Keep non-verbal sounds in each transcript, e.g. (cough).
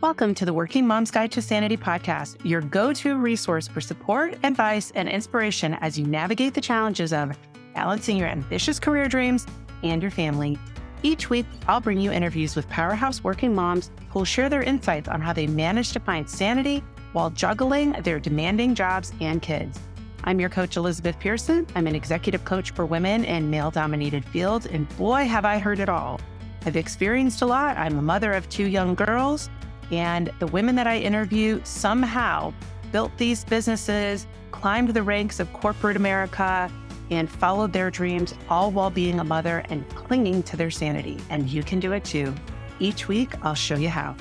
Welcome to the Working Mom's Guide to Sanity podcast, your go to resource for support, advice, and inspiration as you navigate the challenges of balancing your ambitious career dreams and your family. Each week, I'll bring you interviews with powerhouse working moms who'll share their insights on how they manage to find sanity while juggling their demanding jobs and kids. I'm your coach, Elizabeth Pearson. I'm an executive coach for women in male dominated fields, and boy, have I heard it all. I've experienced a lot. I'm a mother of two young girls. And the women that I interview somehow built these businesses, climbed the ranks of corporate America, and followed their dreams, all while being a mother and clinging to their sanity. And you can do it too. Each week, I'll show you how.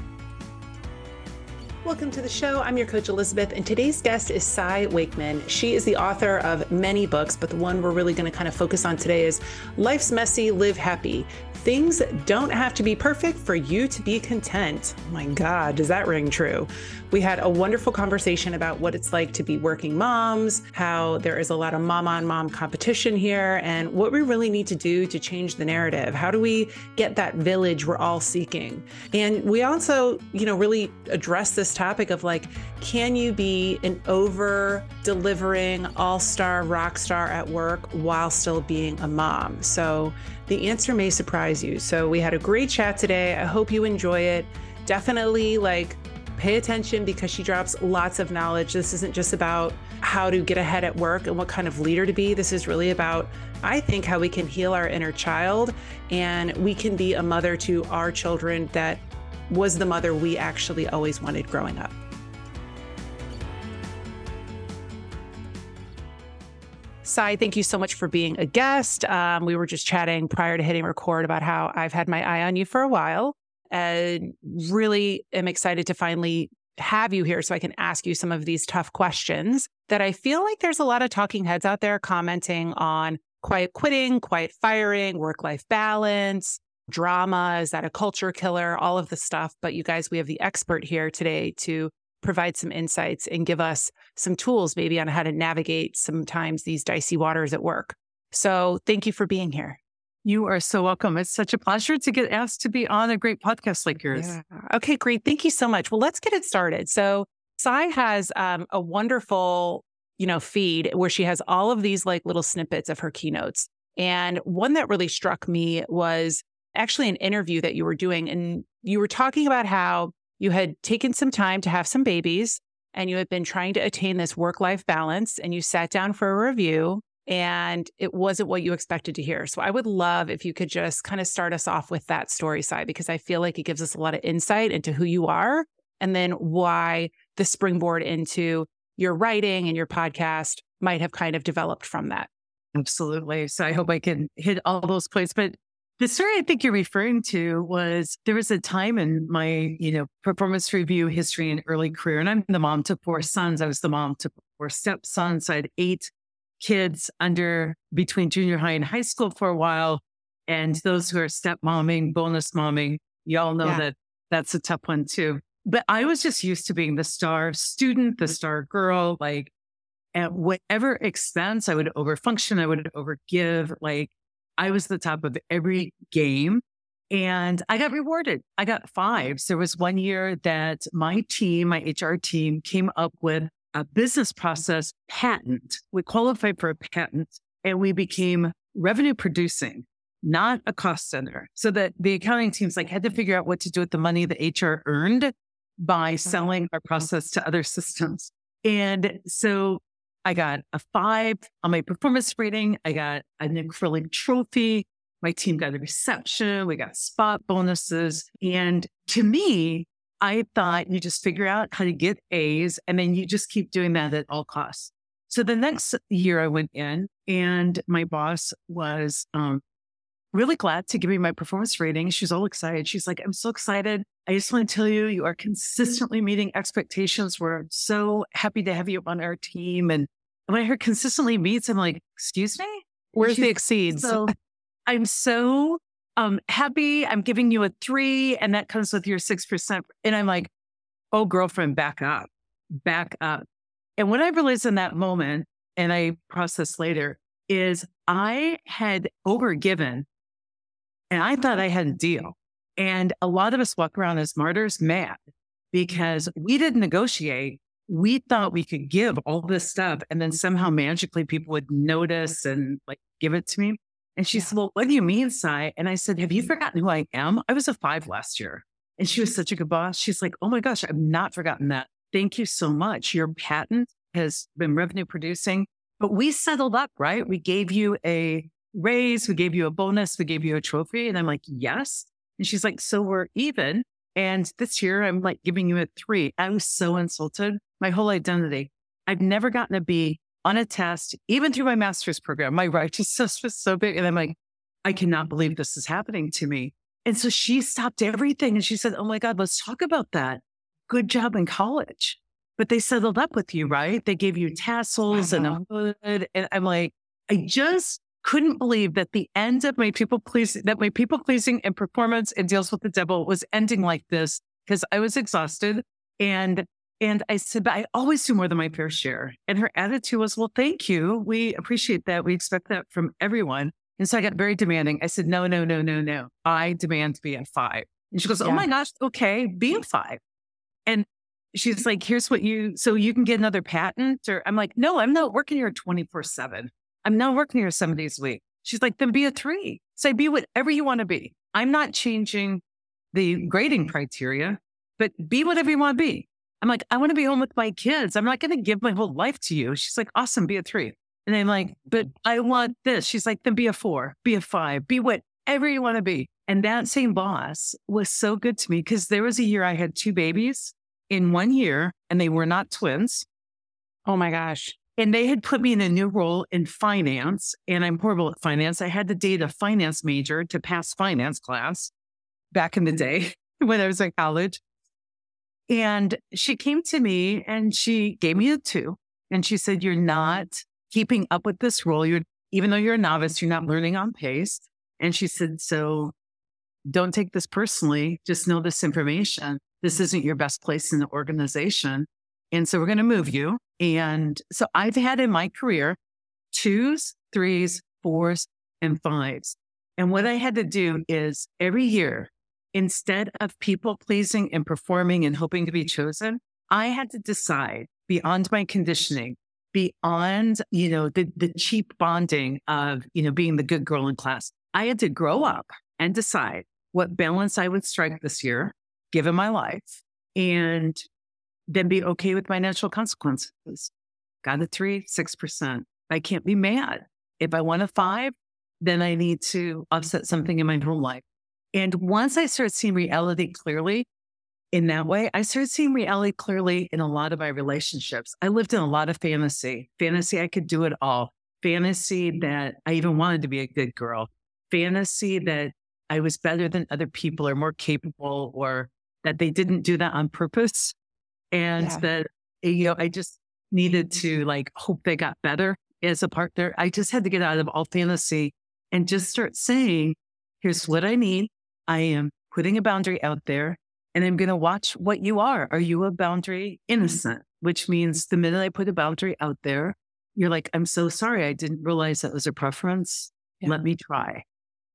Welcome to the show. I'm your coach, Elizabeth, and today's guest is Cy Wakeman. She is the author of many books, but the one we're really going to kind of focus on today is Life's Messy, Live Happy Things don't have to be perfect for you to be content. My God, does that ring true? We had a wonderful conversation about what it's like to be working moms, how there is a lot of mom on mom competition here, and what we really need to do to change the narrative. How do we get that village we're all seeking? And we also, you know, really address this topic of like, can you be an over delivering all star rock star at work while still being a mom? So, the answer may surprise you. So we had a great chat today. I hope you enjoy it. Definitely like pay attention because she drops lots of knowledge. This isn't just about how to get ahead at work and what kind of leader to be. This is really about, I think, how we can heal our inner child and we can be a mother to our children that was the mother we actually always wanted growing up. Cy, thank you so much for being a guest. Um, we were just chatting prior to hitting record about how I've had my eye on you for a while and really am excited to finally have you here so I can ask you some of these tough questions that I feel like there's a lot of talking heads out there commenting on quiet quitting, quiet firing, work life balance, drama. Is that a culture killer? All of the stuff. But you guys, we have the expert here today to provide some insights and give us some tools maybe on how to navigate sometimes these dicey waters at work. So thank you for being here. You are so welcome. It's such a pleasure to get asked to be on a great podcast like yours. Yeah. Okay, great. Thank you so much. Well, let's get it started. So, Cy has um, a wonderful, you know, feed where she has all of these like little snippets of her keynotes. And one that really struck me was actually an interview that you were doing, and you were talking about how you had taken some time to have some babies and you had been trying to attain this work life balance and you sat down for a review and it wasn't what you expected to hear. So I would love if you could just kind of start us off with that story Cy because I feel like it gives us a lot of insight into who you are and then why the springboard into your writing and your podcast might have kind of developed from that. Absolutely. So I hope I can hit all those points. But the story I think you're referring to was there was a time in my, you know, performance review history and early career, and I'm the mom to four sons. I was the mom to four stepsons. I had eight kids under between junior high and high school for a while. And those who are stepmomming, bonus momming, y'all know yeah. that that's a tough one too. But I was just used to being the star student, the mm-hmm. star girl, like at whatever expense I would overfunction, I would overgive. Like I was the top of every game and I got rewarded. I got fives. There was one year that my team, my HR team came up with a business process patent. We qualified for a patent and we became revenue producing, not a cost center. So that the accounting teams like had to figure out what to do with the money that HR earned by mm-hmm. selling our process to other systems. And so I got a five on my performance rating. I got an acrylic trophy. My team got a reception. We got spot bonuses. And to me, I thought you just figure out how to get A's and then you just keep doing that at all costs. So the next year I went in and my boss was um, really glad to give me my performance rating. She's all excited. She's like, I'm so excited. I just want to tell you, you are consistently meeting expectations. We're so happy to have you on our team. And when I heard consistently meets, I'm like, excuse me? Where's the exceeds? So I'm so um, happy. I'm giving you a three, and that comes with your 6%. And I'm like, oh, girlfriend, back up, back up. And what I realized in that moment, and I processed later, is I had overgiven and I thought I had a deal. And a lot of us walk around as martyrs, mad because we didn't negotiate. We thought we could give all this stuff and then somehow magically people would notice and like give it to me. And she yeah. said, Well, what do you mean, Cy? And I said, Have you mm-hmm. forgotten who I am? I was a five last year. And she was such a good boss. She's like, Oh my gosh, I've not forgotten that. Thank you so much. Your patent has been revenue producing, but we settled up, right? We gave you a raise, we gave you a bonus, we gave you a trophy. And I'm like, Yes. And she's like, So we're even. And this year I'm like giving you a three. I was so insulted. My whole identity. I've never gotten a B on a test, even through my master's program. My righteousness (laughs) was so big. And I'm like, I cannot believe this is happening to me. And so she stopped everything and she said, Oh my God, let's talk about that. Good job in college. But they settled up with you, right? They gave you tassels and a hood. And I'm like, I just couldn't believe that the end of my people pleasing, that my people pleasing and performance and deals with the devil was ending like this because I was exhausted. And, and I said, but I always do more than my fair share. And her attitude was, well, thank you. We appreciate that. We expect that from everyone. And so I got very demanding. I said, no, no, no, no, no. I demand to be a five. And she goes, oh my gosh, okay, be a five. And she's like, here's what you, so you can get another patent. Or I'm like, no, I'm not working here 24 seven. I'm not working here seven days a week. She's like, then be a three. Say, be whatever you want to be. I'm not changing the grading criteria, but be whatever you want to be. I'm like, I want to be home with my kids. I'm not going to give my whole life to you. She's like, awesome, be a three. And I'm like, but mm. I want this. She's like, then be a four, be a five, be whatever you want to be. And that same boss was so good to me because there was a year I had two babies in one year and they were not twins. Oh my gosh. And they had put me in a new role in finance, and I'm horrible at finance. I had to date a finance major to pass finance class back in the mm. day (laughs) when I was in college. And she came to me and she gave me a two. And she said, You're not keeping up with this role. You're, even though you're a novice, you're not learning on pace. And she said, So don't take this personally. Just know this information. This isn't your best place in the organization. And so we're going to move you. And so I've had in my career twos, threes, fours, and fives. And what I had to do is every year, instead of people pleasing and performing and hoping to be mm-hmm. chosen, I had to decide beyond my conditioning, beyond, you know, the, the cheap bonding of, you know, being the good girl in class. I had to grow up and decide what balance I would strike this year, given my life, and then be okay with my natural consequences. Got a three, 6%. I can't be mad. If I want a five, then I need to offset something in my home life. And once I started seeing reality clearly in that way, I started seeing reality clearly in a lot of my relationships. I lived in a lot of fantasy, fantasy I could do it all, fantasy that I even wanted to be a good girl, fantasy that I was better than other people or more capable or that they didn't do that on purpose and yeah. that eh, you know I just needed to like hope they got better as a partner. I just had to get out of all fantasy and just start saying, "Here's what I need. I am putting a boundary out there, and I'm going to watch what you are. Are you a boundary mm. innocent?" Which means the minute I put a boundary out there, you're like, "I'm so sorry. I didn't realize that was a preference. Yeah. Let me try."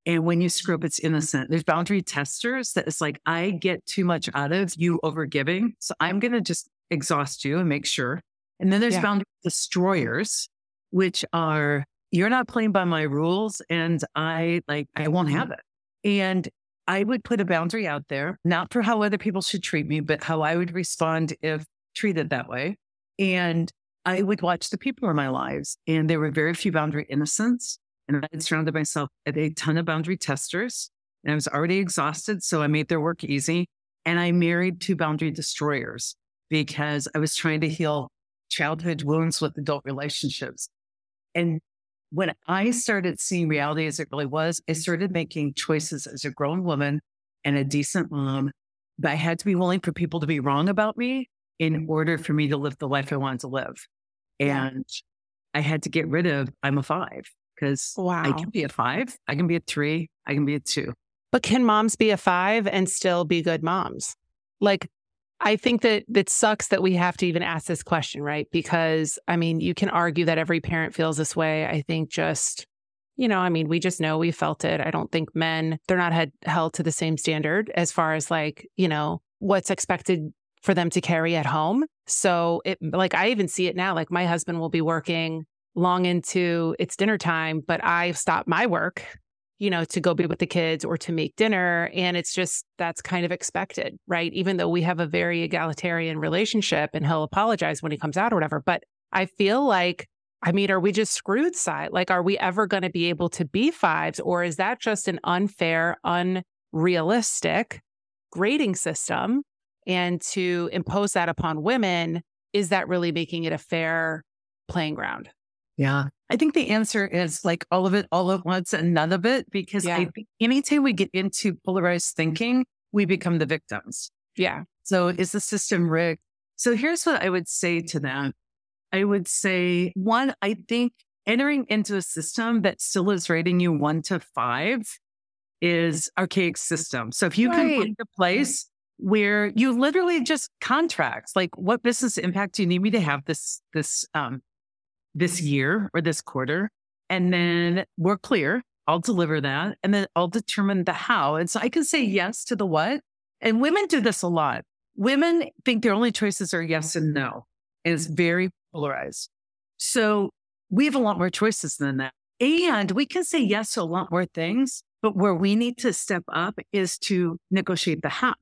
And when you mm. screw up, it's innocent. There's boundary testers that it's like, I get too much out of you over giving. So I'm going to just exhaust you and make sure. And then there's yeah. boundary destroyers, which are, you're not playing by my rules and I like, I won't have mm. it. And I would put a boundary out there, not for how other people should treat me, but how I would respond if treated that way. And I would watch the people in my lives. And there were very few boundary innocents. And I had surrounded myself at a ton of boundary testers. And I was already exhausted. So I made their work easy. And I married two boundary destroyers because I was trying to heal childhood wounds with adult relationships. And when I started seeing reality as it really was, I mm-hmm. started making choices as a grown woman and a decent mom. But I had to be willing for people to be wrong about me in mm-hmm. order for me to live the life I wanted to live. And I had to get rid of I'm a five because wow. I can be a five, I can be a three, I can be a two. But can moms be a five and still be good moms? Like, I think that it sucks that we have to even ask this question, right? Because I mean, you can argue that every parent feels this way. I think just, you know, I mean, we just know we felt it. I don't think men, they're not held to the same standard as far as like, you know, what's expected for them to carry at home. So it like I even see it now. Like my husband will be working long into it's dinner time, but I stop my work, you know, to go be with the kids or to make dinner. And it's just that's kind of expected, right? Even though we have a very egalitarian relationship and he'll apologize when he comes out or whatever. But I feel like I mean, are we just screwed Cy? Like, are we ever going to be able to be fives? Or is that just an unfair, unrealistic grading system? And to impose that upon women, is that really making it a fair playing ground? Yeah. I think the answer is like all of it all at once and none of it, because yeah. I think anytime we get into polarized thinking, we become the victims. Yeah. So is the system rigged? So here's what I would say to that. I would say one, I think entering into a system that still is rating you one to five is archaic system. So if you right. can put a place where you literally just contracts, like what business impact do you need me to have this, this, um, this year or this quarter? And then we're clear. I'll deliver that. And then I'll determine the how. And so I can say yes to the what. And women do this a lot. Women think their only choices are yes and no. And it's very polarized. So we have a lot more choices than that. And we can say yes to a lot more things, but where we need to step up is to negotiate the how.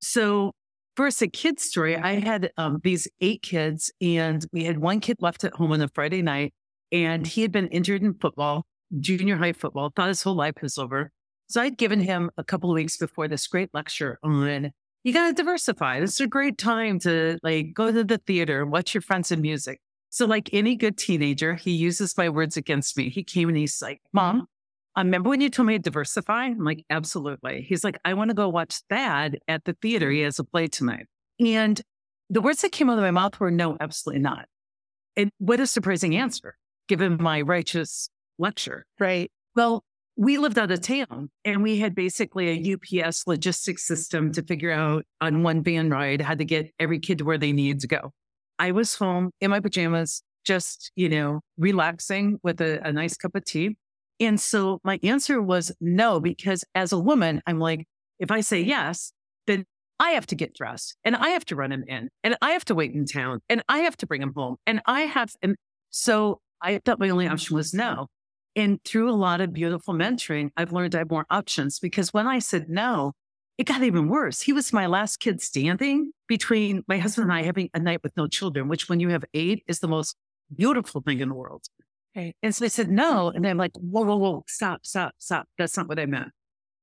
So first, a kid story. I had um, these eight kids, and we had one kid left at home on a Friday night, and he had been injured in football, junior high football, thought his whole life was over. So I'd given him a couple of weeks before this great lecture on you got to diversify. This is a great time to like go to the theater, and watch your friends in music. So, like any good teenager, he uses my words against me. He came and he's like, Mom, I remember when you told me to diversify? I'm like, absolutely. He's like, I want to go watch that at the theater. He mm-hmm. has a play tonight. And the words that came out of my mouth were, no, absolutely not. And what a surprising answer, given my righteous lecture. Right. Well, we lived out of town and we had basically a UPS logistics system to figure out on one van ride how to get every kid to where they needed to go. I was home in my pajamas, just, you know, relaxing with a, a nice cup of tea. And so my answer was no, because as a woman, I'm like, if I say yes, then I have to get dressed and I have to run him in and I have to wait in town and I have to bring him home and I have, and so I thought my only option was no. And through a lot of beautiful mentoring, I've learned I have more options because when I said no, it got even worse. He was my last kid standing between my husband and I having a night with no children, which when you have eight is the most beautiful thing in the world. Okay. And so I said no. And I'm like, whoa, whoa, whoa, stop, stop, stop. That's not what I meant.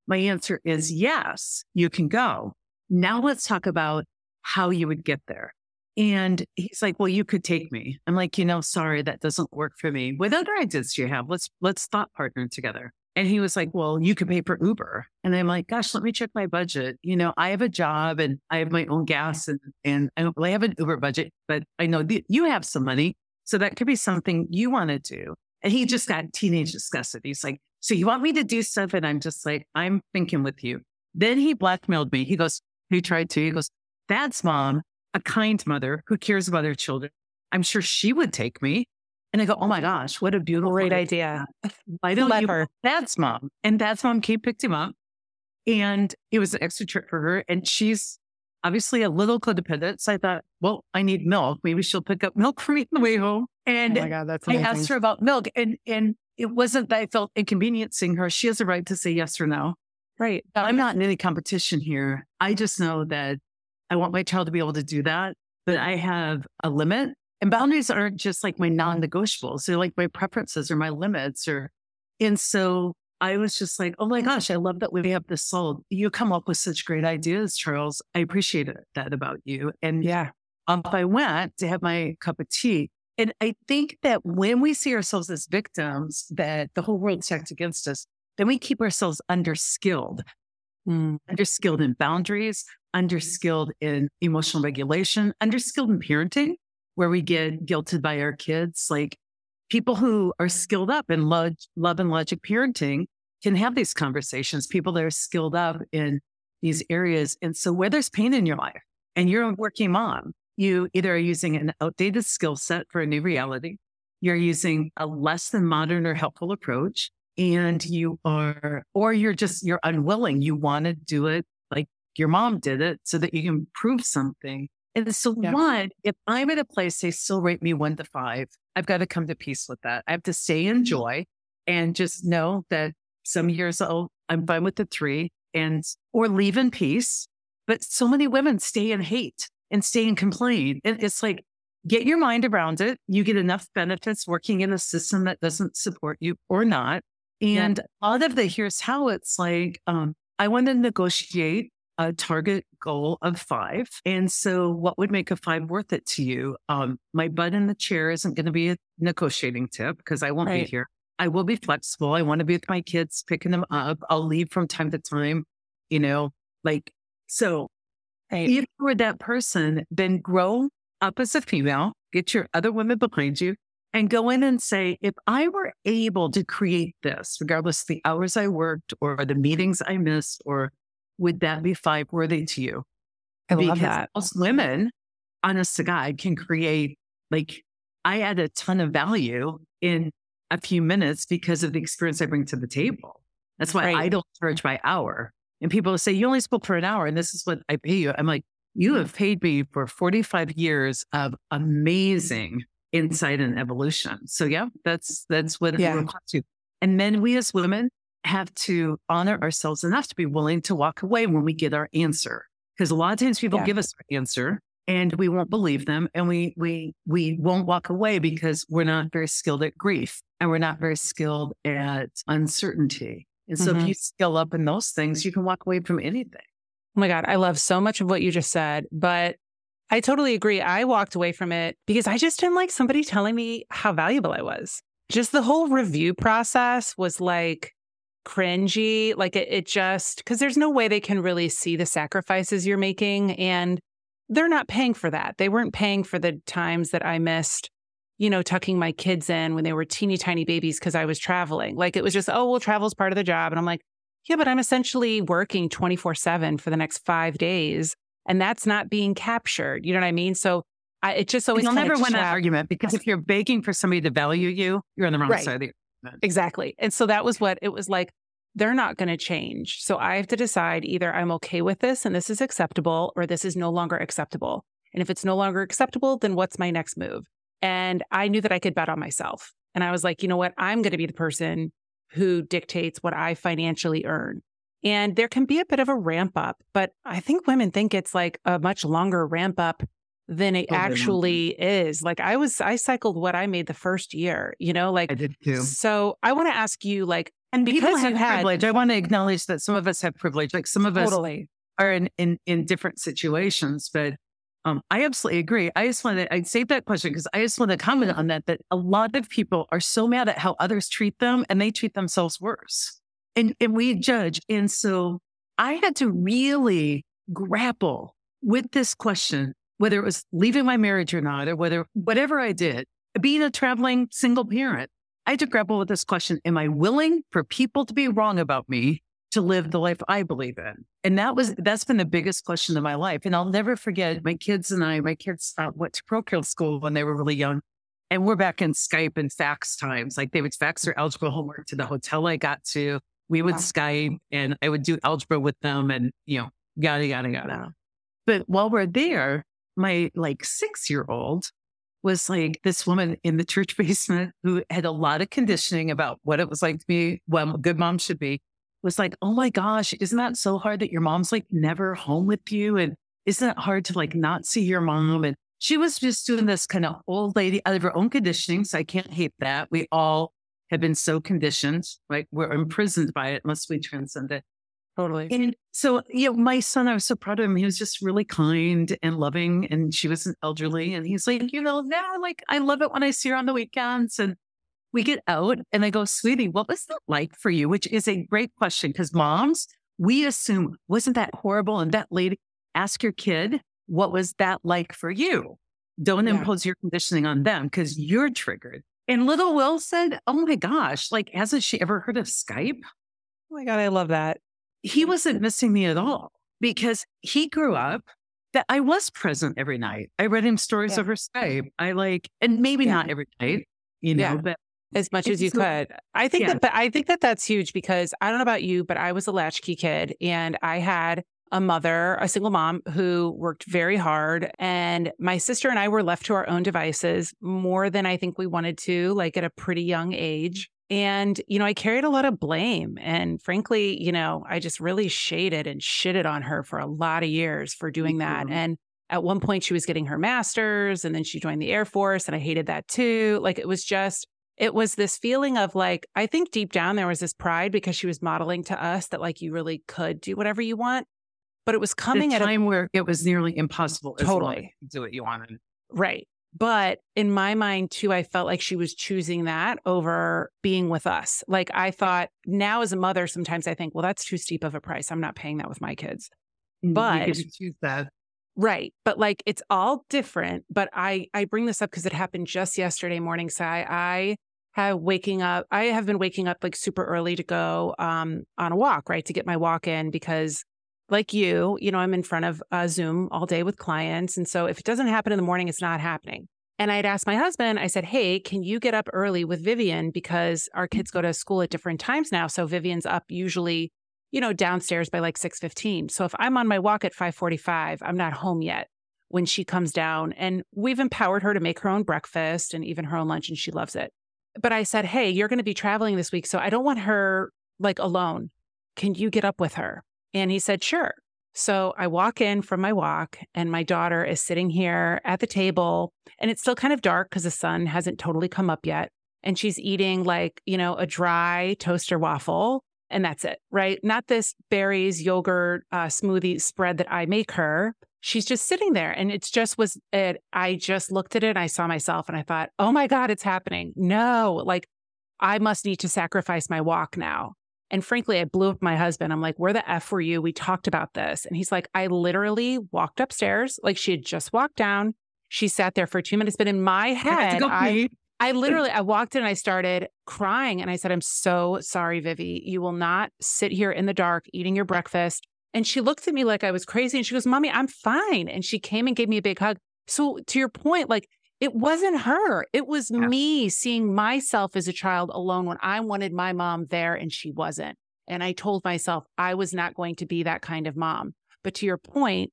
My answer is yes, you can go. Now let's talk about how you would get there. And he's like, well, you could take me. I'm like, you know, sorry, that doesn't work for me. What other ideas do you have? Let's, let's thought partner together. And he was like, well, you could pay for Uber. And I'm like, gosh, let me check my budget. You know, I have a job and I have my own gas and, and I don't really have an Uber budget, but I know you have some money. So that could be something you want to do. And he just got teenage disgusted. He's like, so you want me to do stuff? And I'm just like, I'm thinking with you. Then he blackmailed me. He goes, he tried to, he goes, Thad's mom a kind mother who cares about her children. I'm sure she would take me. And I go, oh my gosh, what a beautiful great idea. (laughs) Why don't Let you? Her. Dad's mom. And dad's mom came, picked him up. And it was an extra trip for her. And she's obviously a little codependent. So I thought, well, I need milk. Maybe she'll pick up milk (laughs) for me on the way home. And oh my God, that's I asked her about milk. And and it wasn't that I felt inconveniencing her. She has a right to say yes or no. Right. I'm not in any competition here. I just know that I want my child to be able to do that, but I have a limit. And boundaries aren't just like my non negotiables. They're like my preferences or my limits or, and so I was just like, oh my gosh, I love that we have this sold. You come up with such great ideas, Charles. I appreciate that about you. And yeah, off I went to have my cup of tea. And I think that when we see ourselves as victims, that the whole world stacked against us, then we keep ourselves underskilled, mm. underskilled in boundaries, underskilled in emotional regulation, underskilled in parenting, where we get guilted by our kids. Like people who are skilled up in love, love and logic parenting can have these conversations. People that are skilled up in these areas. And so where there's pain in your life and you're a working mom, you either are using an outdated skill set for a new reality, you're using a less than modern or helpful approach, and you are, or you're just, you're unwilling. You want to do it like your mom did it so that you can prove something. And so, Yeah. one, if I'm at a place they still rate me one to five, I've got to come to peace with that. I have to stay in joy and just know that some years I'll, I'm fine with the three and or leave in peace. But so many women stay in hate and stay in complain. And it's like, get your mind around it. You get enough benefits working in a system that doesn't support you or not. And a lot of the here's how it's like, um, I want to negotiate a target goal of five. And so what would make a five worth it to you? Um, my butt in the chair isn't going to be a negotiating tip because I won't Right. be here. I will be flexible. I want to be with my kids, picking them up. I'll leave from time to time, you know, like, so Right. if you're that person, then grow up as a female, get your other women behind you, and go in and say, if I were able to create this, regardless of the hours I worked or the meetings I missed, or would that be five worthy to you? I love because that. most women, honest to God, can create like I add a ton of value in a few minutes because of the experience I bring to the table. That's why Right. I don't charge by hour. And people say, you only spoke for an hour and this is what I pay you. I'm like, you mm-hmm. have paid me for 45 years of amazing insight and evolution. So yeah, that's that's what Yeah. it will cost you. And then we as women have to honor ourselves enough to be willing to walk away when we get our answer. Because a lot of times people Yeah. give us our answer and we won't believe them and we we we won't walk away because we're not very skilled at grief and we're not very skilled at uncertainty. And so Mhm. if you skill up in those things, you can walk away from anything. Oh my God, I love so much of what you just said, but I totally agree. I walked away from it because I just didn't like somebody telling me how valuable I was. Just the whole review process was like cringy. Like it, it just, because there's no way they can really see the sacrifices you're making. And they're not paying for that. They weren't paying for the times that I missed, you know, tucking my kids in when they were teeny tiny babies because I was traveling. Like it was just, oh, well, travel's part of the job. And I'm like, yeah, but I'm essentially working 24 7 for the next five days, and that's not being captured. You know what I mean? So I, it just always You'll never win that argument because if you're begging for somebody to value you, you're on the wrong Right. side Exactly. And so that was what it was like. They're not going to change. So I have to decide either I'm okay with this and this is acceptable, or this is no longer acceptable. And if it's no longer acceptable, then what's my next move? And I knew that I could bet on myself. And I was like, you know what? I'm going to be the person who dictates what I financially earn. And there can be a bit of a ramp up, but I think women think it's like a much longer ramp up than it Oh, actually is. Like I was, I cycled what I made the first year, you know, like I did too. so I want to ask you, like, And because you have had- privilege. I want to acknowledge that some of us have privilege. Like some of us totally, are in, in, in different situations, but um, I absolutely agree. I just want to, I'd save that question because I just want to comment on that, that a lot of people are so mad at how others treat them and they treat themselves worse. And, and we judge. And so I had to really grapple with this question, whether it was leaving my marriage or not, or whether whatever I did, being a traveling single parent, I had to grapple with this question. Am I willing for people to be wrong about me to live the life I believe in? And that was, that's been the biggest question of my life. And I'll never forget my kids and I, my kids uh, went to parochial school when they were really young. And we're back in Skype and fax times. Like they would fax their algebra homework to the hotel I got to. We would Wow. Skype and I would do algebra with them and, you know, yada, yada, yada. But while we're there, my like six year old was like this woman in the church (laughs) basement who had a lot of conditioning about what it was like to be, well, a good mom should be, was like, oh my gosh, isn't that so hard that your mom's like never home with you? And isn't it hard to like not see your mom? And she was just doing this kind of old lady out of her own conditioning. So I can't hate that. We all have been so conditioned, right? We're imprisoned by it unless we transcend it. Totally. And so, you know, my son, I was so proud of him. He was just really kind and loving. And she was an elderly. And he's like, you know, now, like, I love it when I see her on the weekends. And we get out and I go, sweetie, what was that like for you? Which is a great question because moms, we assume, wasn't that horrible? And that lady, ask your kid, what was that like for you? Don't Yeah. impose your conditioning on them because you're triggered. And little Will said, oh my gosh, like, hasn't she ever heard of Skype? Oh my God, I love that. He wasn't missing me at all because he grew up that I was present every night. I read him stories Yeah. over Skype. I like, and maybe Yeah. not every night, you know, Yeah. but As much as you so- could. I think that, but I think that that's huge because I don't know about you, but I was a latchkey kid and I had a mother, a single mom who worked very hard. And my sister and I were left to our own devices more than I think we wanted to, like at a pretty young age. And, you know, I carried a lot of blame. And frankly, you know, I just really shaded and shitted on her for a lot of years for doing that. And at one point, she was getting her master's and then she joined the Air Force. And I hated that too. Like it was just, it was this feeling of like, I think deep down there was this pride because she was modeling to us that like you really could do whatever you want. But it was coming at a time where it was nearly impossible. Totally. do what you wanted. Right. But in my mind, too, I felt like she was choosing that over being with us. Like I thought now as a mother, sometimes I think, well, that's too steep of a price. I'm not paying that with my kids. Mm, But you choose that. right. But like it's all different. But I I bring this up because it happened just yesterday morning. So I have waking up, I have been waking up like super early to go um on a walk, right? To get my walk in because like you, you know, I'm in front of a Zoom all day with clients. And so if it doesn't happen in the morning, it's not happening. And I'd asked my husband, I said, Hey, can you get up early with Vivian? Because our mm. kids go to school at different times now. So Vivian's up usually, you know, downstairs by like 6:15. So if I'm on my walk at 5:45, I'm not home yet when she comes down. And we've empowered her to make her own breakfast and even her own lunch, and she loves it. But I said, Hey, you're going to be traveling this week. So I don't want her like alone. Can you get up with her? And he said, Sure. So I walk in from my walk, and my daughter is sitting here at the table, and it's still kind of dark because the sun hasn't totally come up yet. And she's eating like, you know, a dry toaster waffle, and that's it, right? Not this berries, yogurt, uh, smoothie spread that I make her. She's just sitting there, and it just was it. I just looked at it, and I saw myself, and I thought, oh my God, it's happening. No, like I must need to sacrifice my walk now. And frankly, I blew up my husband. I'm like, where the F were you? We talked about this. And he's like, I literally walked upstairs, like she had just walked down. She sat there for two minutes. But in my head, I, I literally, I walked in and I started crying. And I said, I'm so sorry, Vivi. You will not sit here in the dark eating your breakfast. And she looked at me like I was crazy. And she goes, Mommy, I'm fine. And she came and gave me a big hug. So to your point, like it wasn't her. It was Yeah. me seeing myself as a child alone when I wanted my mom there and she wasn't. And I told myself I was not going to be that kind of mom. But to your point,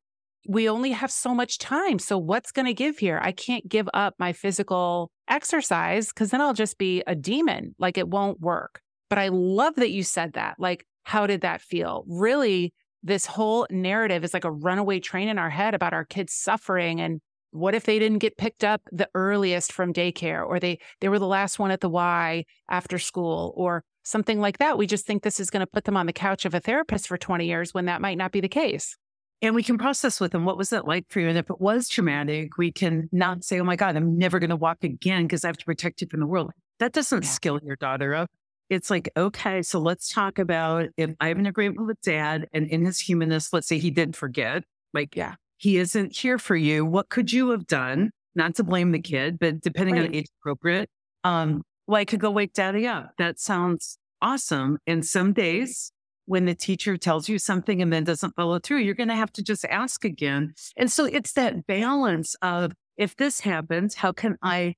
we only have so much time. So what's going to give here? I can't give up my physical exercise because then I'll just be a demon. Like it won't work. But I love that you said that. Like, how did that feel? Really, this whole narrative is like a runaway train in our head about our kids suffering and what if they didn't get picked up the earliest from daycare or they they were the last one at the Y after school or something like that. We just think this is going to put them on the couch of a therapist for 20 years when that might not be the case. And we can process with them what was it like for you? And if it was traumatic, we can not say, oh my God, I'm never going to walk again because I have to protect you from the world. That doesn't Yeah. skill your daughter up. It's like, okay, so let's talk about if I have an agreement with dad and in his humanness, let's say he didn't forget, like, Yeah. He isn't here for you. What could you have done? Not to blame the kid, but depending on age appropriate, um, well, I could go wake daddy up. That sounds awesome. And some days when the teacher tells you something and then doesn't follow through, you're going to have to just ask again. And so it's that balance of if this happens, how can I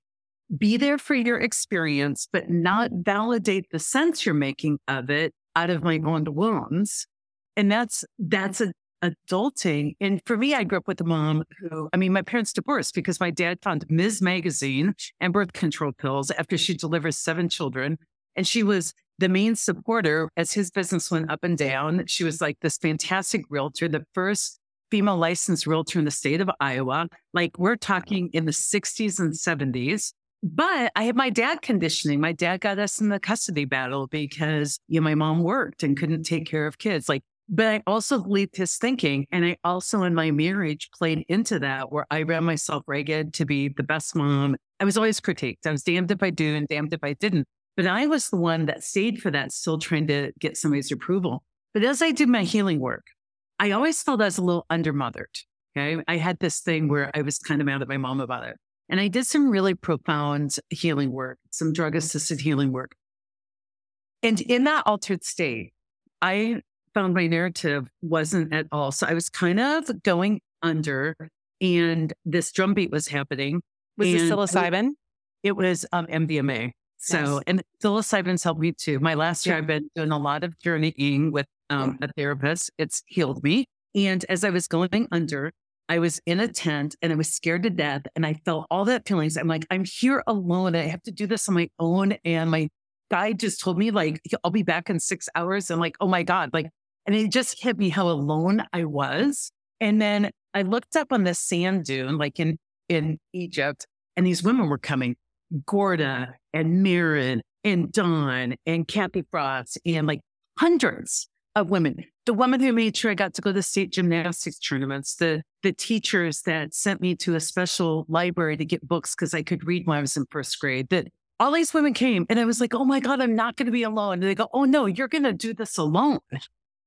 be there for your experience, but not validate the sense you're making of it out of my own wounds? And that's, that's a, adulting. And for me, I grew up with a mom who, I mean, my parents divorced because my dad found Ms. Magazine and birth control pills after she delivered seven children. And she was the main supporter as his business went up and down. She was like this fantastic realtor, the first female licensed realtor in the state of Iowa. Like we're talking in the 60s and 70s. But I had my dad conditioning. My dad got us in the custody battle because you know, my mom worked and couldn't take care of kids. Like, but I also believed his thinking. And I also in my marriage played into that where I ran myself ragged to be the best mom. I was always critiqued. I was damned if I do and damned if I didn't. But I was the one that stayed for that, still trying to get somebody's approval. But as I did my healing work, I always felt I was a little undermothered. Okay. I had this thing where I was kind of mad at my mom about it. And I did some really profound healing work, some drug assisted healing work. And in that altered state, I found my narrative wasn't at all. So I was kind of going under, and this drumbeat was happening. Was this psilocybin? It was um, MDMA. So, Nice. and psilocybin's helped me too. My last year, I've been doing a lot of journeying with um, a therapist. It's healed me. And as I was going under, I was in a tent and I was scared to death and I felt all that feelings. I'm like, I'm here alone. I have to do this on my own. And my guide just told me like, I'll be back in six hours. And like, oh my God, like, and it just hit me how alone I was. And then I looked up on the sand dune, like in, in Egypt, and these women were coming, Gorda and Mirren and Dawn and Kathy Frost and like hundreds of women. The woman who made sure I got to go to state gymnastics tournaments, the the teachers that sent me to a special library to get books because I could read when I was in first grade. That all these women came and I was like, oh my God, I'm not going to be alone. And they go, oh no, you're going to do this alone.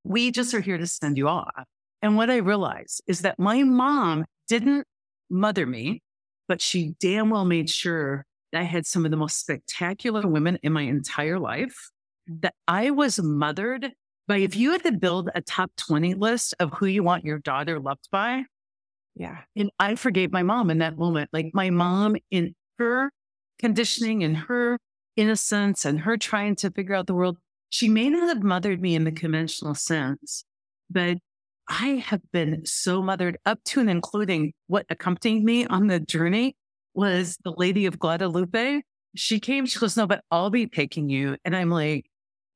We just are here to send you off. And what I realized is that my mom didn't mother me, but she damn well made sure that I had some of the most spectacular women in my entire life, mm. that I was mothered by if you had to build a top 20 list of who you want your daughter loved by. Yeah. And I forgave my mom in that moment. Like my mom in her conditioning and her innocence and her trying to figure out the world, she may not have mothered me in the mm-hmm. conventional sense, but I have been so mothered up to and including what accompanied me on the journey was the Lady of Guadalupe. She came, she goes, No, but I'll be taking you. And I'm like,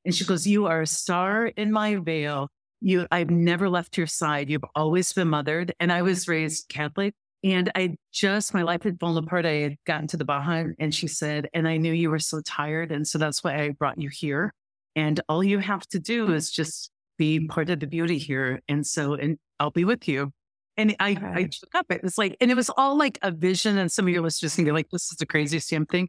and she goes, You are a star in my veil. You, I've never left your side. You've always been mothered. And I was raised Catholic. And I just, my life had fallen apart. I had gotten to the Baja and she said, and I knew you were so tired. And so that's why I brought you here. And all you have to do is just be part of the beauty here. And so, and I'll be with you. And I. I took up it. It's like, and it was all like a vision. And some of your listeners can be like, this is the craziest damn thing.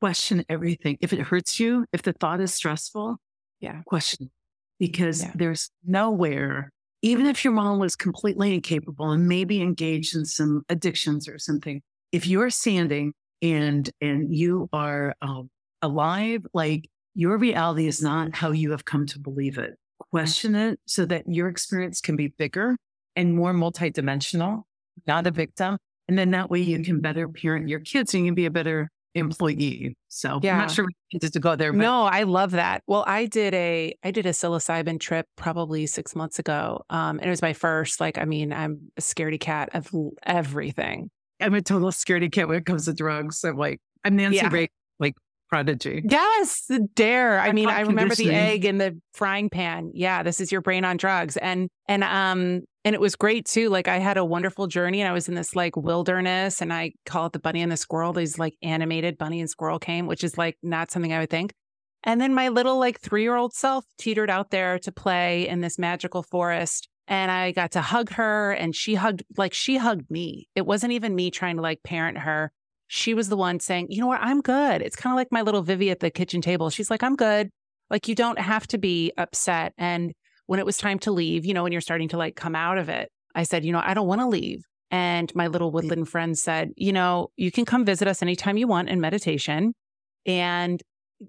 Question everything. If it hurts you, if the thought is stressful, yeah. Question. Because yeah. there's nowhere, even if your mom was completely incapable and maybe engaged in some addictions or something, if you're standing and and you are um, alive, like your reality is not how you have come to believe it. Question it so that your experience can be bigger and more multidimensional, not a victim. And then that way you can better parent your kids and you can be a better employee. So yeah. I'm not sure we needed to go there. But. No, I love that. Well, I did a I did a psilocybin trip probably six months ago. Um, and it was my first, like, I mean, I'm a scaredy cat of everything. I'm a total scaredy cat when it comes to drugs. I'm like, I'm Nancy yeah. Ray, like prodigy. Yes, dare. I mean, I remember the egg in the frying pan. Yeah, this is your brain on drugs. And and um and it was great too. Like I had a wonderful journey and I was in this like wilderness and I call it the bunny and the squirrel. These like animated bunny and squirrel came, which is like not something I would think. And then my little like three year old self teetered out there to play in this magical forest. And I got to hug her and she hugged, like she hugged me. It wasn't even me trying to like parent her. She was the one saying, you know what, I'm good. It's kind of like my little Vivi at the kitchen table. She's like, I'm good. Like you don't have to be upset. And when it was time to leave, you know, when you're starting to like come out of it, I said, you know, I don't want to leave. And my little woodland friend said, you know, you can come visit us anytime you want in meditation. And,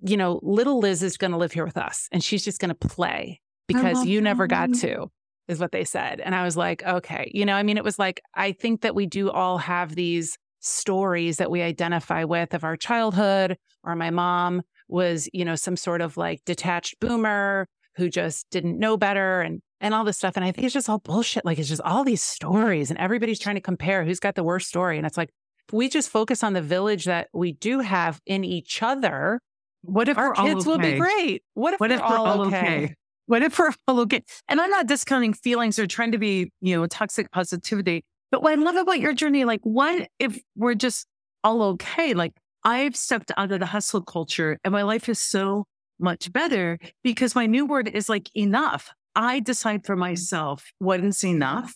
you know, little Liz is going to live here with us and she's just going to play because you never got to, is what they said. And I was like, okay. You know, I mean, it was like, I think that we do all have these stories that we identify with of our childhood or my mom was, you know, some sort of like detached boomer who just didn't know better and and all this stuff. And I think it's just all bullshit. Like it's just all these stories and everybody's trying to compare who's got the worst story. And it's like, if we just focus on the village that we do have in each other, what if our kids okay? will be great? What if, what if we're all, all okay? okay? What if we're all okay? And I'm not discounting feelings or trying to be, you know, toxic positivity. But what I love about your journey, like, what if we're just all okay? Like, I've stepped out of the hustle culture and my life is so much better because my new word is like enough. I decide for myself what is enough.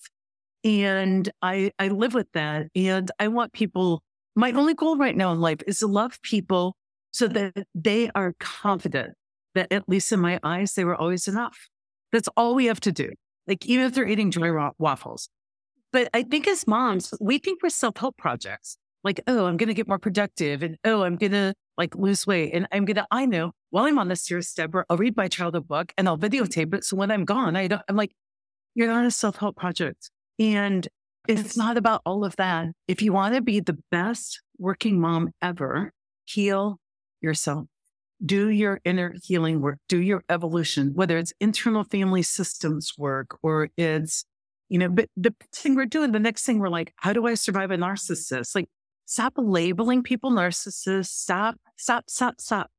And I, I live with that. And I want people, my only goal right now in life is to love people so that they are confident that at least in my eyes, they were always enough. That's all we have to do. Like even if they're eating joy waffles. But I think as moms, we think we're self-help projects. Like, oh, I'm going to get more productive and oh, I'm going to like lose weight. And I'm going to, I know while I'm on this serious step, I'll read my child a book and I'll videotape it. So when I'm gone, I don't, I'm like, you're not a self help project. And it's not about all of that. If you want to be the best working mom ever, heal yourself. Do your inner healing work, do your evolution, whether it's internal family systems work or it's, You know, but the thing we're doing, the next thing we're like, how do I survive a narcissist? Like, stop labeling people narcissists. Stop, stop, stop, stop.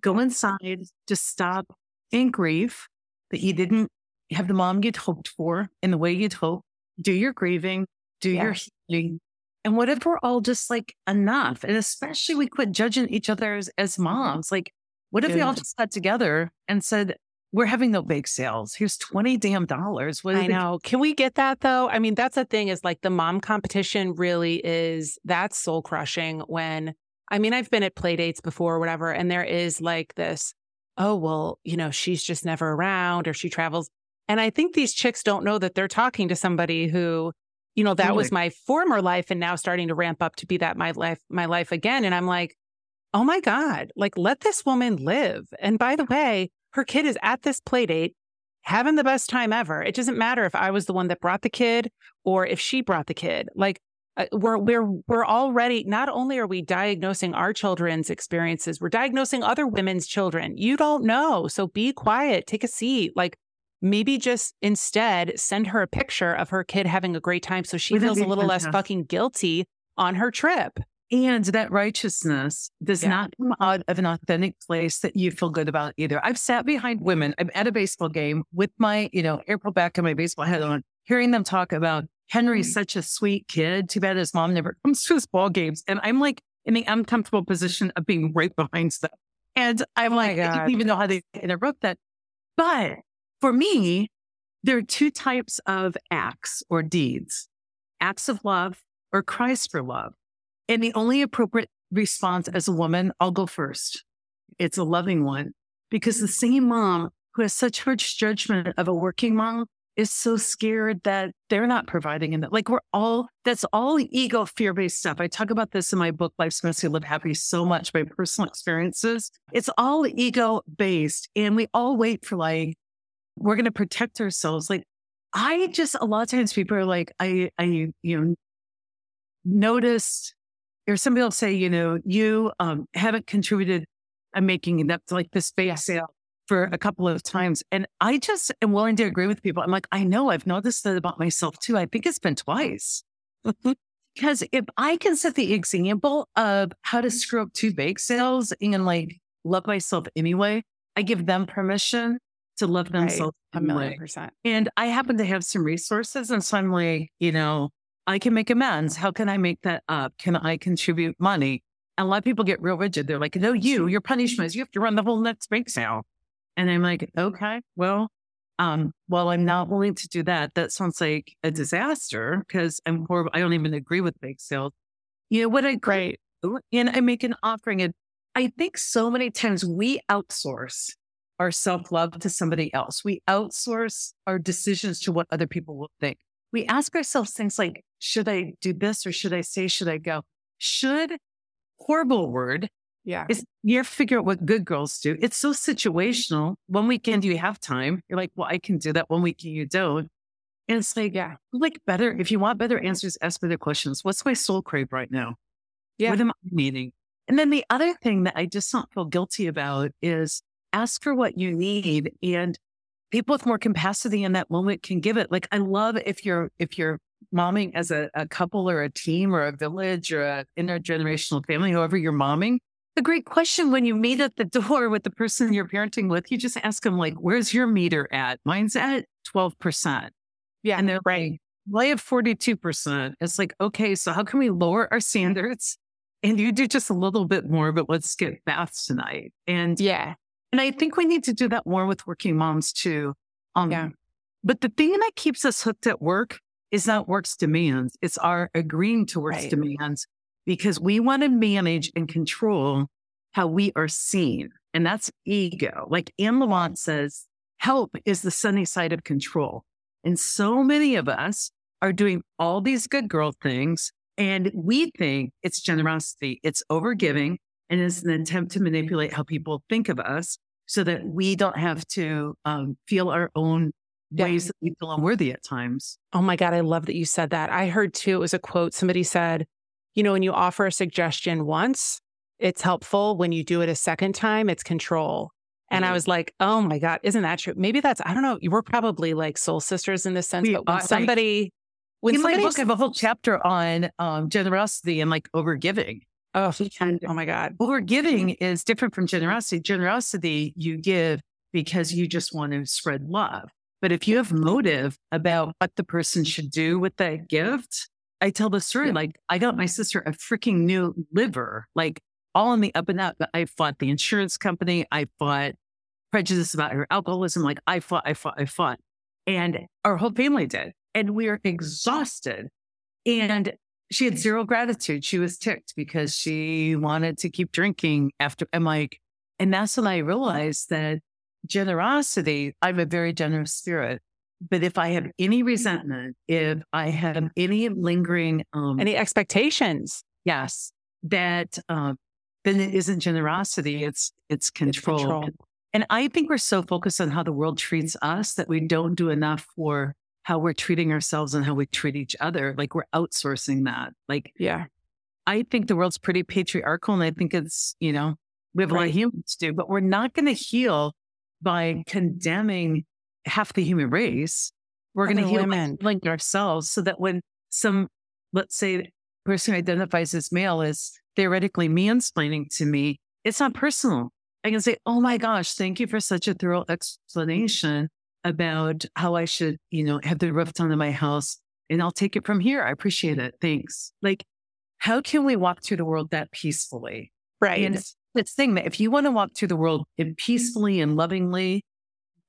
Go inside. Just stop in grief that you didn't have the mom you'd hoped for in the way you'd hoped. Do your grieving, do yeah. your healing. And what if we're all just like enough? And especially we quit judging each other as, as moms. Like, what if Dude. we all just got together and said, we're having no bake sales. Here's 20 damn dollars. What I know. Can we get that though? I mean, that's the thing is like the mom competition really is that's soul crushing when I mean, I've been at play dates before or whatever, and there is like this, oh, well, you know, she's just never around or she travels. And I think these chicks don't know that they're talking to somebody who, you know, that was my former life and now starting to ramp up to be that my life, my life again. And I'm like, oh my God, like let this woman live. And by the way, her kid is at this play date having the best time ever. It doesn't matter if I was the one that brought the kid or if she brought the kid. Like uh, we're we're we're already not only are we diagnosing our children's experiences, we're diagnosing other women's children. You don't know. So be quiet, take a seat. Like maybe just instead send her a picture of her kid having a great time so she feels a little fantastic. less fucking guilty on her trip. And that righteousness does yeah. not come out of an authentic place that you feel good about either. I've sat behind women. I'm at a baseball game with my, you know, April back and my baseball hat on, hearing them talk about Henry's mm. such a sweet kid. Too bad his mom never (laughs) comes to his ball games. And I'm like in the uncomfortable position of being right behind them. And I'm oh like, I don't even know how they interrupt that. But for me, there are two types of acts or deeds acts of love or cries for love. And the only appropriate response as a woman, I'll go first. It's a loving one because the same mom who has such harsh judgment of a working mom is so scared that they're not providing in that. Like we're all, that's all ego fear based stuff. I talk about this in my book, Life's Messy, Live Happy, so much, my personal experiences. It's all ego based. And we all wait for like, we're going to protect ourselves. Like I just, a lot of times people are like, I, I, you know, noticed or somebody will say, you know, you um, haven't contributed. I'm making enough to like this base sale for a couple of times. And I just am willing to agree with people. I'm like, I know I've noticed that about myself too. I think it's been twice. (laughs) because if I can set the example of how to screw up two bake sales and like love myself anyway, I give them permission to love themselves right. a million percent. And I happen to have some resources. And so I'm like, you know, I can make amends. How can I make that up? Can I contribute money? And a lot of people get real rigid. They're like, no, you, your punishment is you have to run the whole next bank sale. And I'm like, okay, well, um, well, I'm not willing to do that. That sounds like a disaster because I'm horrible. I don't even agree with bake sales. You know what I great and I make an offering. And I think so many times we outsource our self love to somebody else. We outsource our decisions to what other people will think we ask ourselves things like, should I do this or should I say, should I go? Should, horrible word. Yeah. Is you figure out what good girls do. It's so situational. One weekend you have time. You're like, well, I can do that. One weekend you don't. And it's like, yeah, like better. If you want better answers, ask better questions. What's my soul crave right now? Yeah. What am I needing? And then the other thing that I just don't feel guilty about is ask for what you need and people with more capacity in that moment can give it. Like I love if you're if you're momming as a, a couple or a team or a village or an intergenerational family, however you're momming. A great question when you meet at the (laughs) door with the person you're parenting with, you just ask them like, "Where's your meter at?" Mine's at twelve percent. Yeah, and they're right. Like, well, I have forty two percent. It's like, okay, so how can we lower our standards? And you do just a little bit more, but let's get baths tonight. And yeah, and I think we need to do that more with working moms too. Um, yeah. But the thing that keeps us hooked at work is not work's demands. It's our agreeing to work's right. demands because we want to manage and control how we are seen. And that's ego. Like Anne Lamott says, help is the sunny side of control. And so many of us are doing all these good girl things. And we think it's generosity, it's overgiving, and it's an attempt to manipulate how people think of us so that we don't have to um, feel our own ways that we feel unworthy at times. Oh my God, I love that you said that. I heard too, it was a quote. Somebody said, you know, when you offer a suggestion once, it's helpful. When you do it a second time, it's control. And I was like, oh my God, isn't that true? Maybe that's, I don't know, were probably like soul sisters in this sense, We but when are, like- somebody, when in my somebody, book, I have a whole chapter on um, generosity and like overgiving. oh, And oh my God. overgiving is different from generosity. Generosity, you give because you just want to spread love. But if you have motive about what the person should do with that gift, I tell the story Yeah. like I got my sister a freaking new liver, like all on the up and up. I fought the insurance company. I fought prejudice about her alcoholism. Like I fought, I fought, I fought. And our whole family did. And we were exhausted. And she had zero gratitude. She was ticked because she wanted to keep drinking after. I'm like, and that's when I realized that generosity, I have a very generous spirit. But if I have any resentment, if I have any lingering, um, Any expectations? yes, that, um, then it isn't generosity. It's, it's control. control. And, I think we're so focused on how the world treats us that we don't do enough for how we're treating ourselves and how we treat each other. Like we're outsourcing that. Like Yeah. I think the world's pretty patriarchal and I think it's, you know, we have a lot of humans do, but we're not going to heal by condemning half the human race. We're going to heal women. healing ourselves so that when some, let's say, person identifies as male is theoretically mansplaining to me, it's not personal. I can say, oh my gosh, thank you for such a thorough explanation about how I should, you know, have the roof on my house and I'll take it from here. I appreciate it. Thanks. Like, how can we walk through the world that peacefully? Right. And this thing that if you want to walk through the world in peacefully and lovingly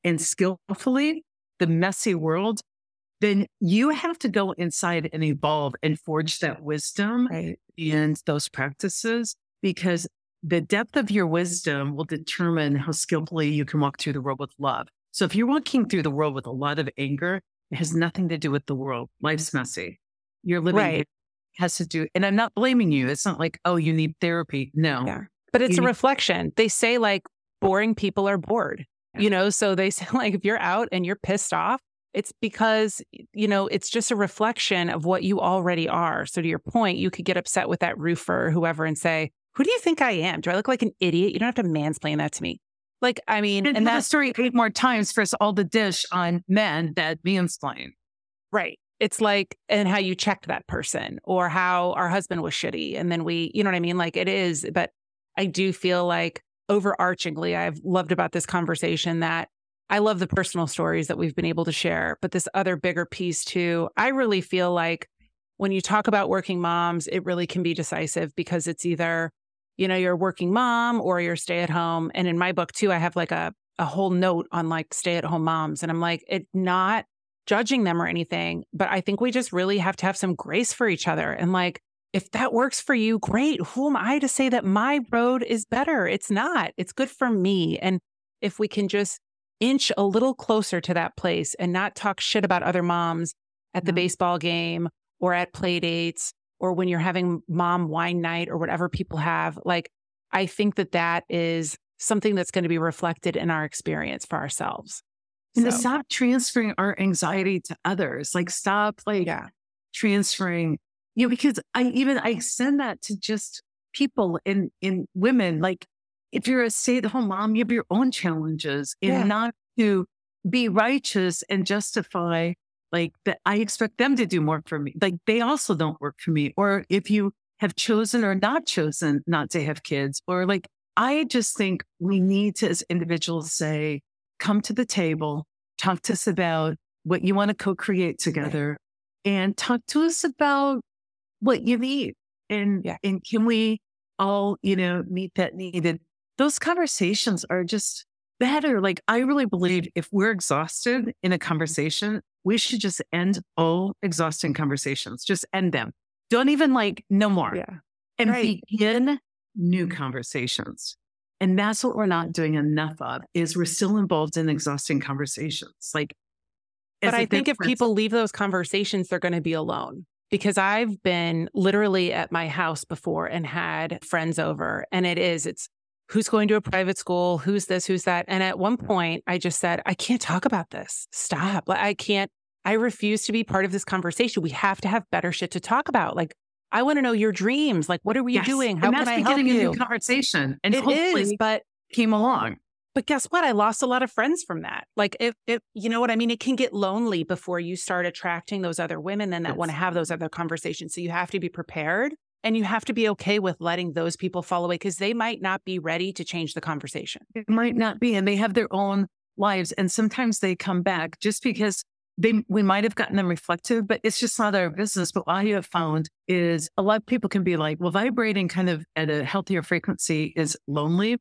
and skillfully, the messy world, then you have to go inside and evolve and forge that wisdom right. and those practices because the depth of your wisdom will determine how skillfully you can walk through the world with love. So if you're walking through the world with a lot of anger, it has nothing to do with the world. Life's messy. You're living Right. has to do, and I'm not blaming you. It's not like, oh, you need therapy. No. Yeah. But it's You a reflection. They say like boring people are bored, you know? So they say (laughs) like if you're out and you're pissed off, it's because, you know, it's just a reflection of what you already are. So to your point, you could get upset with that roofer or whoever and say, who do you think I am? Do I look like an idiot? You don't have to mansplain that to me. Like, I mean, And, and that story eight more times for us all the dish on men that mansplain. Right. It's like, and how you checked that person or how our husband was shitty. And then we, you know what I mean? Like it is, but I do feel like overarchingly, I've loved about this conversation that I love the personal stories that we've been able to share, but this other bigger piece too, I really feel like when you talk about working moms, it really can be decisive because it's either, you know, you're a working mom or you're stay at home. And in my book too, I have like a, a whole note on like stay at home moms. And I'm like, it not judging them or anything, but I think we just really have to have some grace for each other. And like, if that works for you, great. Who am I to say that my road is better? It's not. It's good for me. And if we can just inch a little closer to that place and not talk shit about other moms at the Yeah. baseball game or at play dates or when you're having mom wine night or whatever people have, like, I think that that is something that's going to be reflected in our experience for ourselves. And to stop transferring our anxiety to others. Like stop like yeah. transferring, you know, because I even I extend that to just people in in women. Like if you're a stay-at-home mom, you have your own challenges and Yeah. not to be righteous and justify like that I expect them to do more for me. Like they also don't work for me. Or if you have chosen or not chosen not to have kids, or like I just think we need to as individuals say, come to the table, talk to us about what you want to co-create together and talk to us about what you need. And Yeah. and can we all, you know, meet that need? And those conversations are just better. Like I really believe if we're exhausted in a mm-hmm. conversation, we should just end all exhausting conversations. Just end them. Don't even like no more. Yeah. And Right. begin new mm-hmm. conversations. And that's what we're not doing enough of is we're still involved in exhausting conversations. Like But I think if people leave those conversations, they're going to be alone because I've been literally at my house before and had friends over. And it is, it's who's going to a private school, who's this, who's that. And at one point, I just said, I can't talk about this. Stop. Like, I can't, I refuse to be part of this conversation. We have to have better shit to talk about. Like, I want to know your dreams. Like, what are we Yes. doing? How and can I help you? new conversation. And It hopefully is, but came along. But guess what? I lost a lot of friends from that. Like if if you know what I mean, it can get lonely before you start attracting those other women then that yes. want to have those other conversations. So you have to be prepared and you have to be okay with letting those people fall away because they might not be ready to change the conversation. It might not be. And they have their own lives. And sometimes they come back just because they we might have gotten them reflective, but it's just not our business. But what I have found is a lot of people can be like, well, vibrating kind of at a healthier frequency is lonely.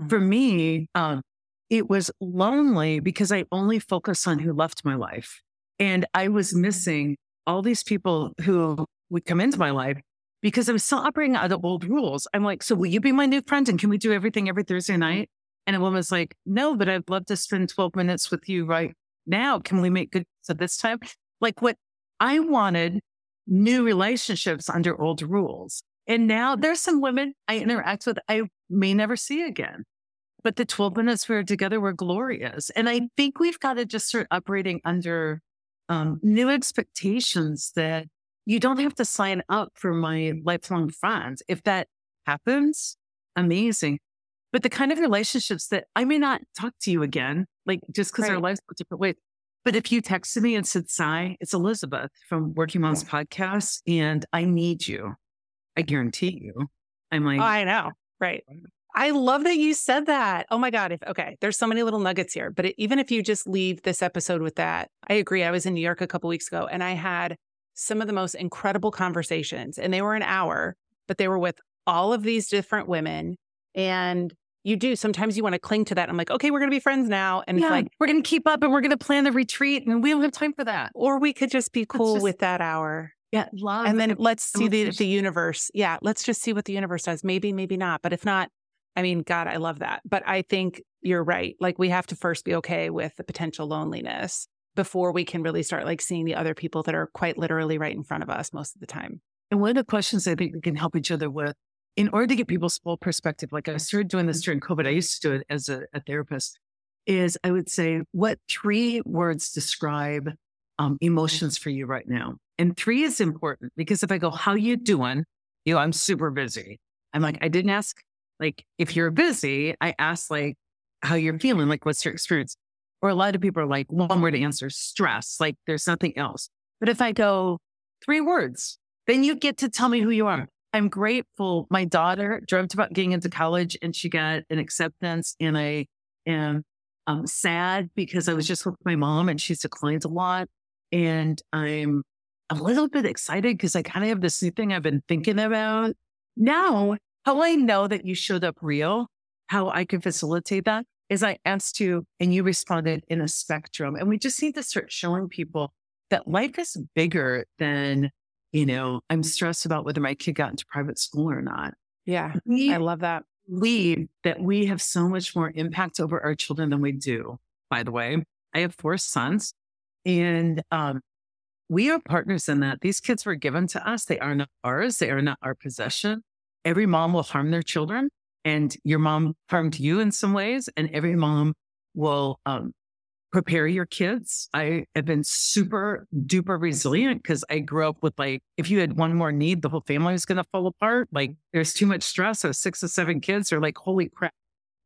Mm-hmm. For me, um, it was lonely because I only focused on who left my life. And I was missing all these people who would come into my life because I was still operating out of old rules. I'm like, so will you be my new friend? And can we do everything every Thursday night? And a woman's like, no, but I'd love to spend 12 minutes with you right now. Can we make good so this time? Like what I wanted new relationships under old rules. And now there's some women I interact with I may never see again. But the 12 minutes we were together were glorious. And I think we've got to just start operating under um, new expectations that you don't have to sign up for my lifelong friends. If that happens, amazing. But the kind of relationships that I may not talk to you again, like just because right. our lives go different ways. But if you texted me and said, Cy, it's Elizabeth from Working Moms Podcast, and I need you, I guarantee you. I'm like, oh, I know. Right. I love that you said that. Oh my God. If okay, there's so many little nuggets here. But it, even if you just leave this episode with that, I agree. I was in New York a couple weeks ago and I had some of the most incredible conversations, and they were an hour, but they were with all of these different women. And you do sometimes you want to cling to that. I'm like, okay, we're gonna be friends now. And yeah, it's like we're gonna keep up and we're gonna plan the retreat and we don't have time for that. Or we could just be cool just, with that hour. Yeah, love. And then let's see the the universe. Yeah, let's just see what the universe does. Maybe, maybe not. But if not, I mean, God, I love that. But I think you're right. Like we have to first be okay with the potential loneliness before we can really start like seeing the other people that are quite literally right in front of us most of the time. And one of the questions I think we can help each other with in order to get people's full perspective, like I started doing this during COVID, I used to do it as a, a therapist, is I would say, what three words describe um, emotions for you right now? And three is important because if I go, how you doing? You know, I'm super busy. I'm like, I didn't ask, like, if you're busy, I asked, like, how you're feeling, like, what's your experience? Or a lot of people are like, one word answer, stress, like, there's nothing else. But if I go, three words, then you get to tell me who you are. I'm grateful. My daughter dreamt about getting into college and she got an acceptance. And I am um, sad because I was just with my mom and she's declined a lot. And I'm a little bit excited because I kind of have this new thing I've been thinking about. Now, how I know that you showed up real, how I can facilitate that is I asked you and you responded in a spectrum. And we just need to start showing people that life is bigger than you know, I'm stressed about whether my kid got into private school or not. Yeah. We I love that. Believe that we have so much more impact over our children than we do, by the way. I have four sons and um, we are partners in that. These kids were given to us. They are not ours. They are not our possession. Every mom will harm their children and your mom harmed you in some ways and every mom will um, prepare your kids. I have been super duper resilient because I grew up with like, if you had one more need, the whole family was going to fall apart. Like there's too much stress. So six or seven kids are like, holy crap,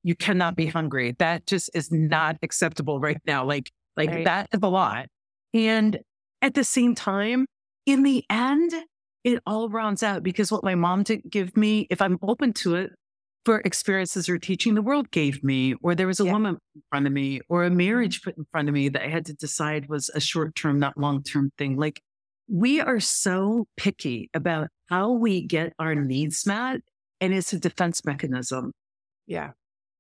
you cannot be hungry. That just is not acceptable right now. Like, like right. that is a lot. And at the same time, in the end, it all rounds out because what my mom did give me, if I'm open to it, for experiences or teaching the world gave me, or there was a yeah. woman in front of me, or a mm-hmm. marriage put in front of me that I had to decide was a short term, not long term thing. Like we are so picky about how we get our needs met, and it's a defense mechanism. Yeah.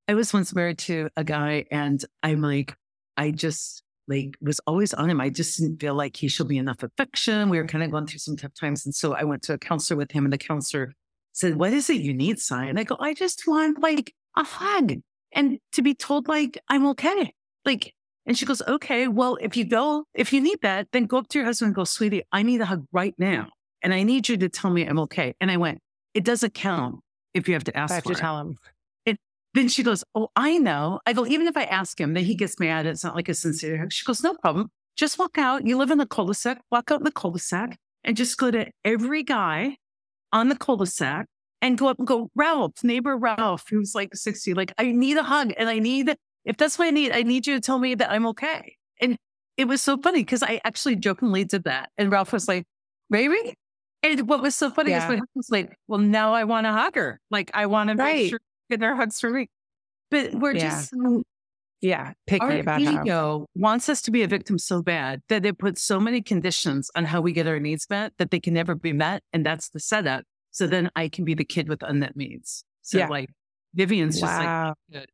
I was once married to a guy, and I'm like, I just like was always on him. I just didn't feel like he showed me enough affection. We were kind of going through some tough times. And so I went to a counselor with him, and the counselor said, What is it you need, Cy? And I go, I just want like a hug and to be told like I'm okay. Like, and she goes, Okay, well, if you go, if you need that, then go up to your husband and go, Sweetie, I need a hug right now. And I need you to tell me I'm okay. And I went, It doesn't count if you have to ask I have to it. tell him. Then she goes, Oh, I know. I go, even if I ask him, then he gets mad. It's not like a sincere hug. She goes, No problem. Just walk out. You live in the cul-de-sac, walk out in the cul-de-sac and just go to every guy on the cul-de-sac and go up and go, Ralph, neighbor Ralph, who's like 60, like, I need a hug and I need if that's what I need, I need you to tell me that I'm okay. And it was so funny because I actually jokingly did that. And Ralph was like, Maybe? And what was so funny yeah. is husband was like, Well, now I want to hug her. Like I want to right. make sure get their hugs for me. But we're yeah. just mm, yeah, picky our about ego how. wants us to be a victim so bad that it puts so many conditions on how we get our needs met that they can never be met. And that's the setup. So then I can be the kid with unmet needs. So yeah. like Vivian's wow. just like good.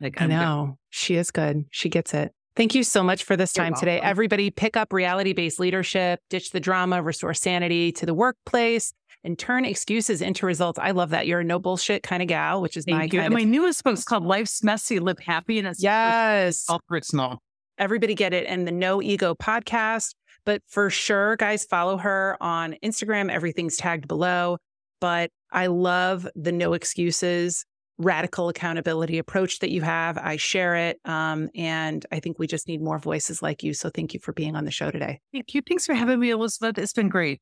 Like I know good. she is good. She gets it. Thank you so much for this time today. Everybody pick up reality based leadership, ditch the drama, restore sanity to the workplace, and turn excuses into results. I love that. You're a no bullshit kind of gal, which is Thank my you. And my newest book is called Life's Messy, Live Happy. And it's yes. all personal. Everybody get it. And the No Ego podcast. But for sure, guys, follow her on Instagram. Everything's tagged below. But I love the no excuses radical accountability approach that you have. I share it. Um, and I think we just need more voices like you. So thank you for being on the show today. Thank you. Thanks for having me, Elizabeth. It's been great.